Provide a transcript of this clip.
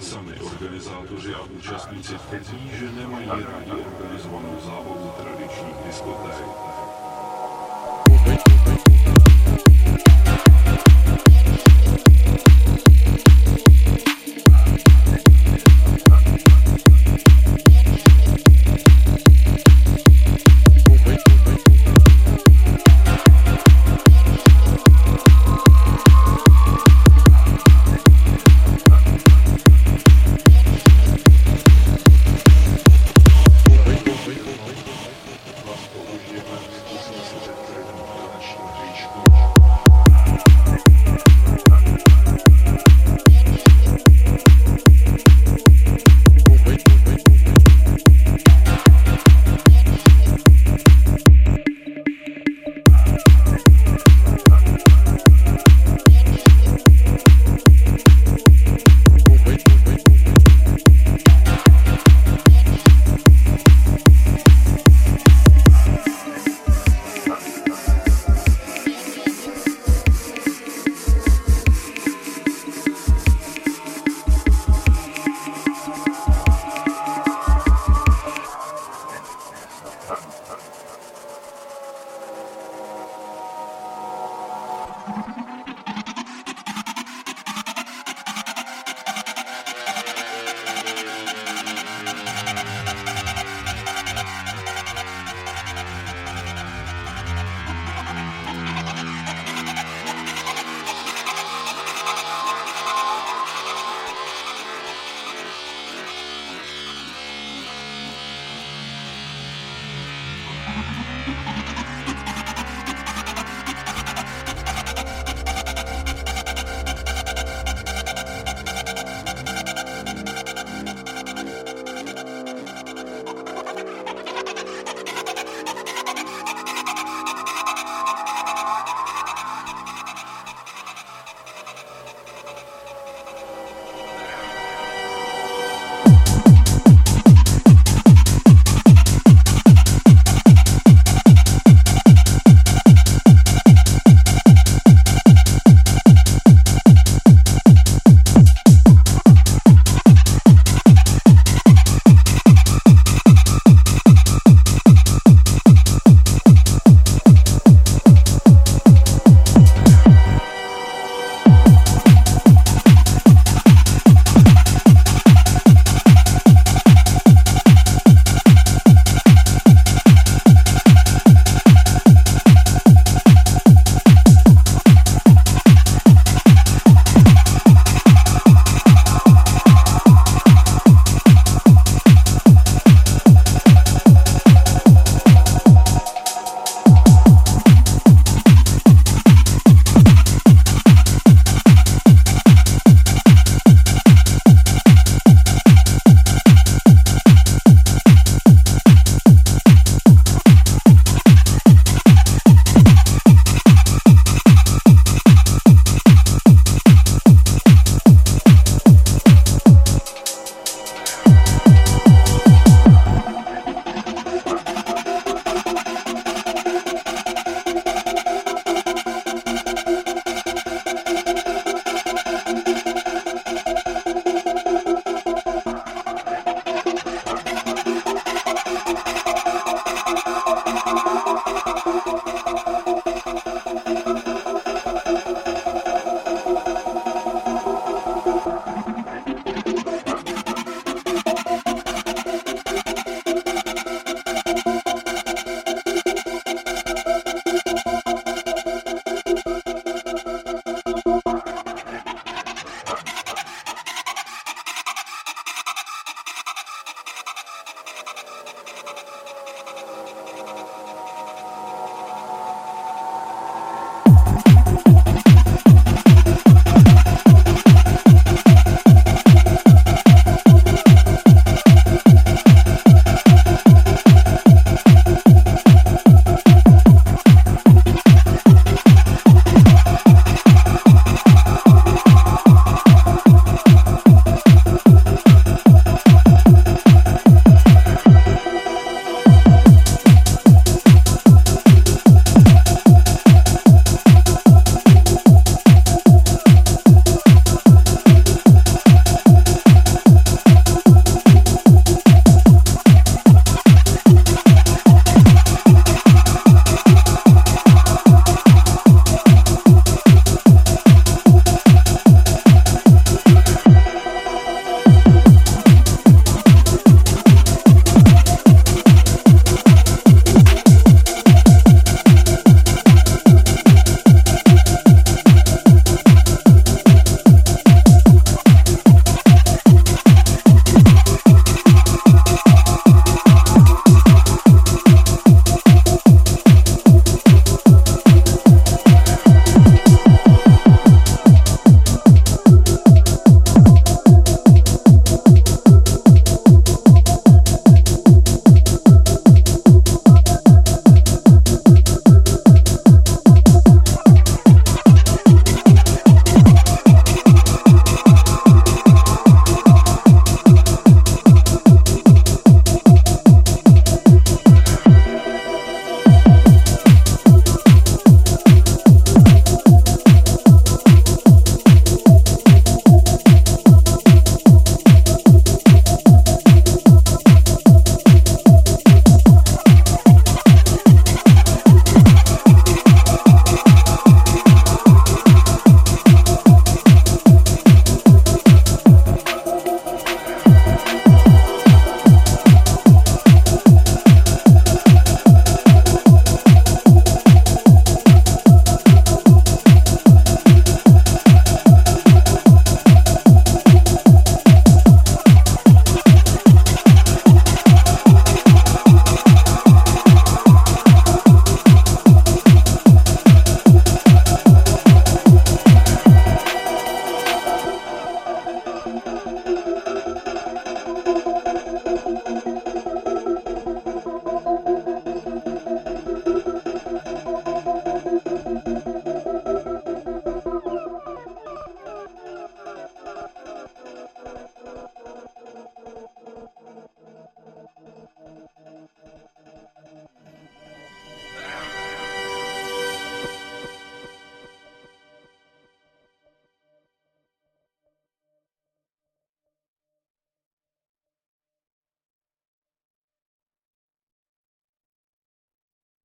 Sami organizátoři a účastníci tvrdí, že nemají rádi organizovanou zábavu tradičních diskoték.